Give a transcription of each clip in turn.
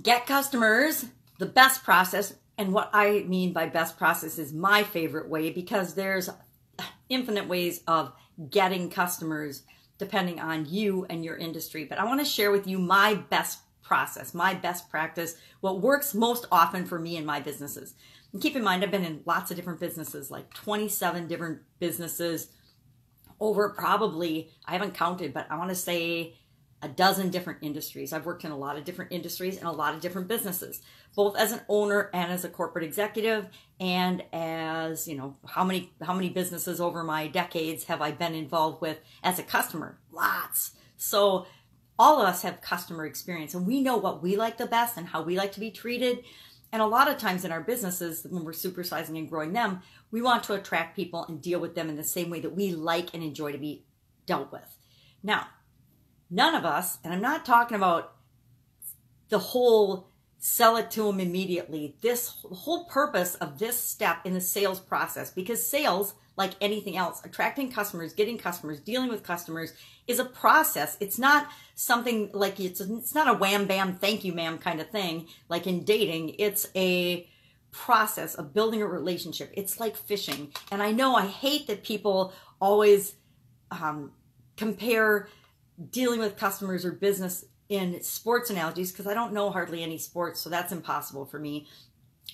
get customers, the best process, and what I mean by best process is my favorite way because there's infinite ways of getting customers depending on you and your industry. But I want to share with you my best process, my best practice, what works most often for me in my businesses. And keep in mind, I've been in lots of different businesses, like 27 different businesses over probably, I haven't counted, but I want to say a dozen different industries. I've worked in a lot of different industries and a lot of different businesses, both as an owner and as a corporate executive and as, you know, how many how many businesses over my decades have I been involved with as a customer? Lots. So all of us have customer experience and we know what we like the best and how we like to be treated. And a lot of times in our businesses, when we're supersizing and growing them, we want to attract people and deal with them in the same way that we like and enjoy to be dealt with. Now, none of us, and I'm not talking about the whole sell it to them immediately. This whole purpose of this step in the sales process, because sales, like anything else, attracting customers, getting customers, dealing with customers is a process. It's not something like it's, it's not a wham bam, thank you ma'am kind of thing. Like in dating, it's a process of building a relationship. It's like fishing. And I know I hate that people always um, compare dealing with customers or business in sports analogies because I don't know hardly any sports, so that's impossible for me.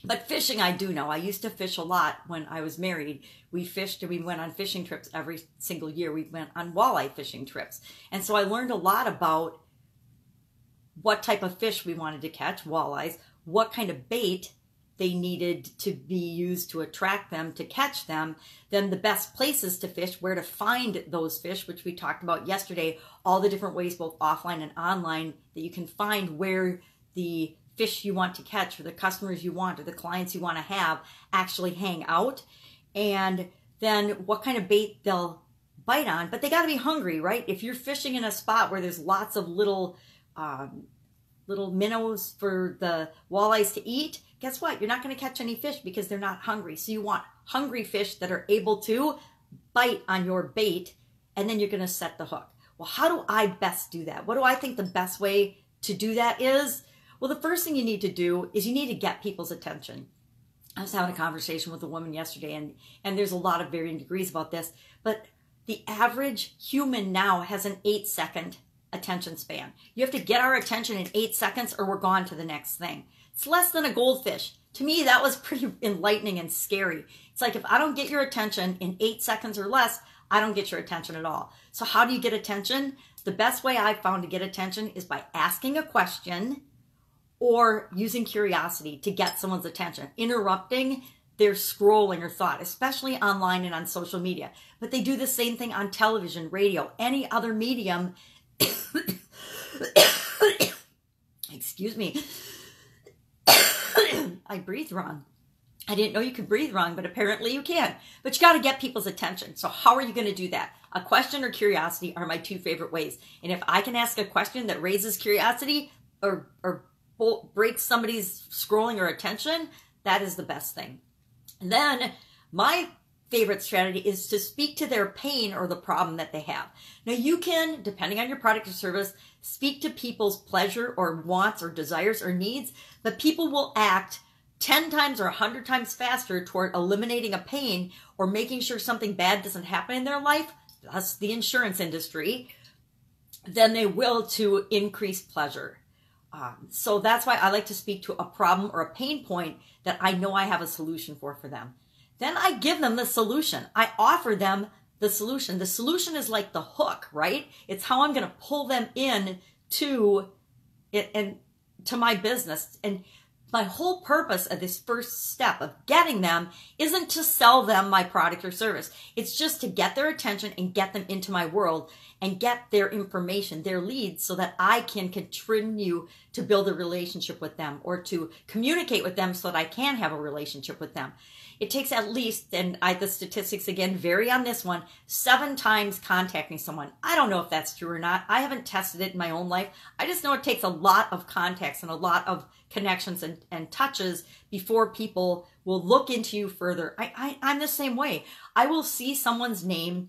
But fishing, I do know. I used to fish a lot when I was married. We fished and we went on fishing trips every single year. We went on walleye fishing trips. And so I learned a lot about what type of fish we wanted to catch, walleyes, what kind of bait they needed to be used to attract them, to catch them, then the best places to fish, where to find those fish, which we talked about yesterday, all the different ways, both offline and online, that you can find where the fish you want to catch or the customers you want or the clients you want to have actually hang out. And then what kind of bait they'll bite on. But they got to be hungry, right? If you're fishing in a spot where there's lots of little, um, little minnows for the walleyes to eat, guess what? You're not going to catch any fish because they're not hungry. So you want hungry fish that are able to bite on your bait and then you're going to set the hook. Well, how do I best do that? What do I think the best way to do that is? Well, the first thing you need to do is you need to get people's attention. I was having a conversation with a woman yesterday and and there's a lot of varying degrees about this, but the average human now has an 8 second attention span. You have to get our attention in 8 seconds or we're gone to the next thing. It's less than a goldfish. To me, that was pretty enlightening and scary. It's like if I don't get your attention in eight seconds or less, I don't get your attention at all. So, how do you get attention? The best way I've found to get attention is by asking a question or using curiosity to get someone's attention, interrupting their scrolling or thought, especially online and on social media. But they do the same thing on television, radio, any other medium. Excuse me I breathe wrong. I didn't know you could breathe wrong, but apparently you can. But you got to get people's attention. So, how are you going to do that? A question or curiosity are my two favorite ways. And if I can ask a question that raises curiosity or, or breaks somebody's scrolling or attention, that is the best thing. And then, my favorite strategy is to speak to their pain or the problem that they have. Now, you can, depending on your product or service, speak to people's pleasure or wants or desires or needs, but people will act 10 times or 100 times faster toward eliminating a pain or making sure something bad doesn't happen in their life, thus the insurance industry, than they will to increase pleasure. Um, so that's why I like to speak to a problem or a pain point that I know I have a solution for for them. Then I give them the solution. I offer them the solution. The solution is like the hook, right? It's how I'm going to pull them in to it and to my business. And my whole purpose of this first step of getting them isn't to sell them my product or service. It's just to get their attention and get them into my world and get their information, their leads, so that I can continue to build a relationship with them or to communicate with them so that I can have a relationship with them. It takes at least, and I, the statistics again vary on this one, seven times contacting someone. I don't know if that's true or not. I haven't tested it in my own life. I just know it takes a lot of contacts and a lot of connections and, and touches before people will look into you further. I, I, I'm the same way. I will see someone's name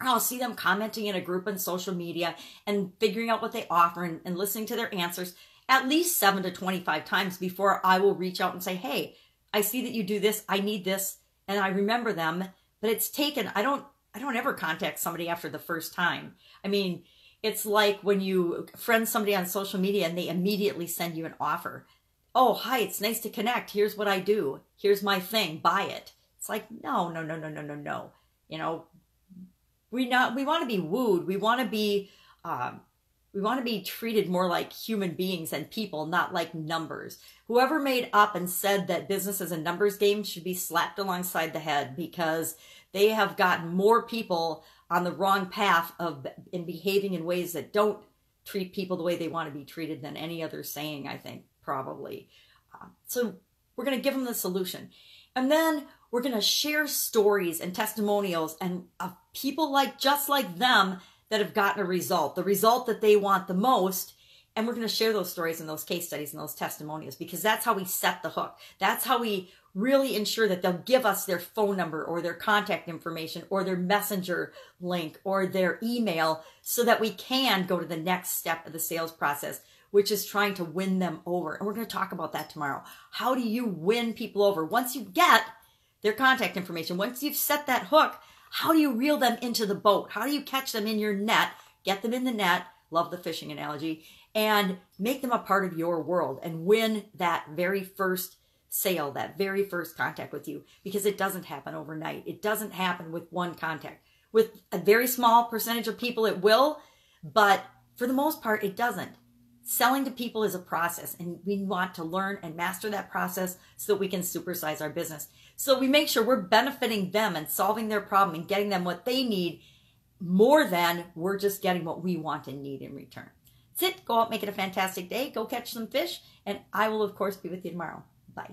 I'll see them commenting in a group on social media and figuring out what they offer and, and, listening to their answers. at least seven to 25 times before I will reach out and say, Hey, I see that you do this. I need this. And I remember them, but it's taken, I don't, I don't ever contact somebody after the first time. I mean, it's like when you friend somebody on social media and they immediately send you an offer. Oh, hi, it's nice to connect. Here's what I do. Here's my thing. Buy it. It's like, no, no, no, no, no, no, no. You know, we not we want to be wooed. We want to be um, we want to be treated more like human beings and people, not like numbers. Whoever made up and said that business is a numbers game should be slapped alongside the head because they have gotten more people on the wrong path of in behaving in ways that don't treat people the way they want to be treated than any other saying, I think, probably. Uh, so we're going to give them the solution. And then we're going to share stories and testimonials and uh, people like just like them that have gotten a result, the result that they want the most. And we're going to share those stories and those case studies and those testimonials because that's how we set the hook. That's how we really ensure that they'll give us their phone number or their contact information or their messenger link or their email so that we can go to the next step of the sales process, which is trying to win them over. And we're going to talk about that tomorrow. How do you win people over? Once you get their contact information, once you've set that hook, how do you reel them into the boat? How do you catch them in your net, get them in the net? Love the fishing analogy and make them a part of your world and win that very first sale, that very first contact with you, because it doesn't happen overnight. It doesn't happen with one contact. With a very small percentage of people, it will, but for the most part, it doesn't. Selling to people is a process, and we want to learn and master that process so that we can supersize our business. So we make sure we're benefiting them and solving their problem and getting them what they need more than we're just getting what we want and need in return. That's it. Go out, make it a fantastic day. Go catch some fish, and I will, of course, be with you tomorrow. Bye.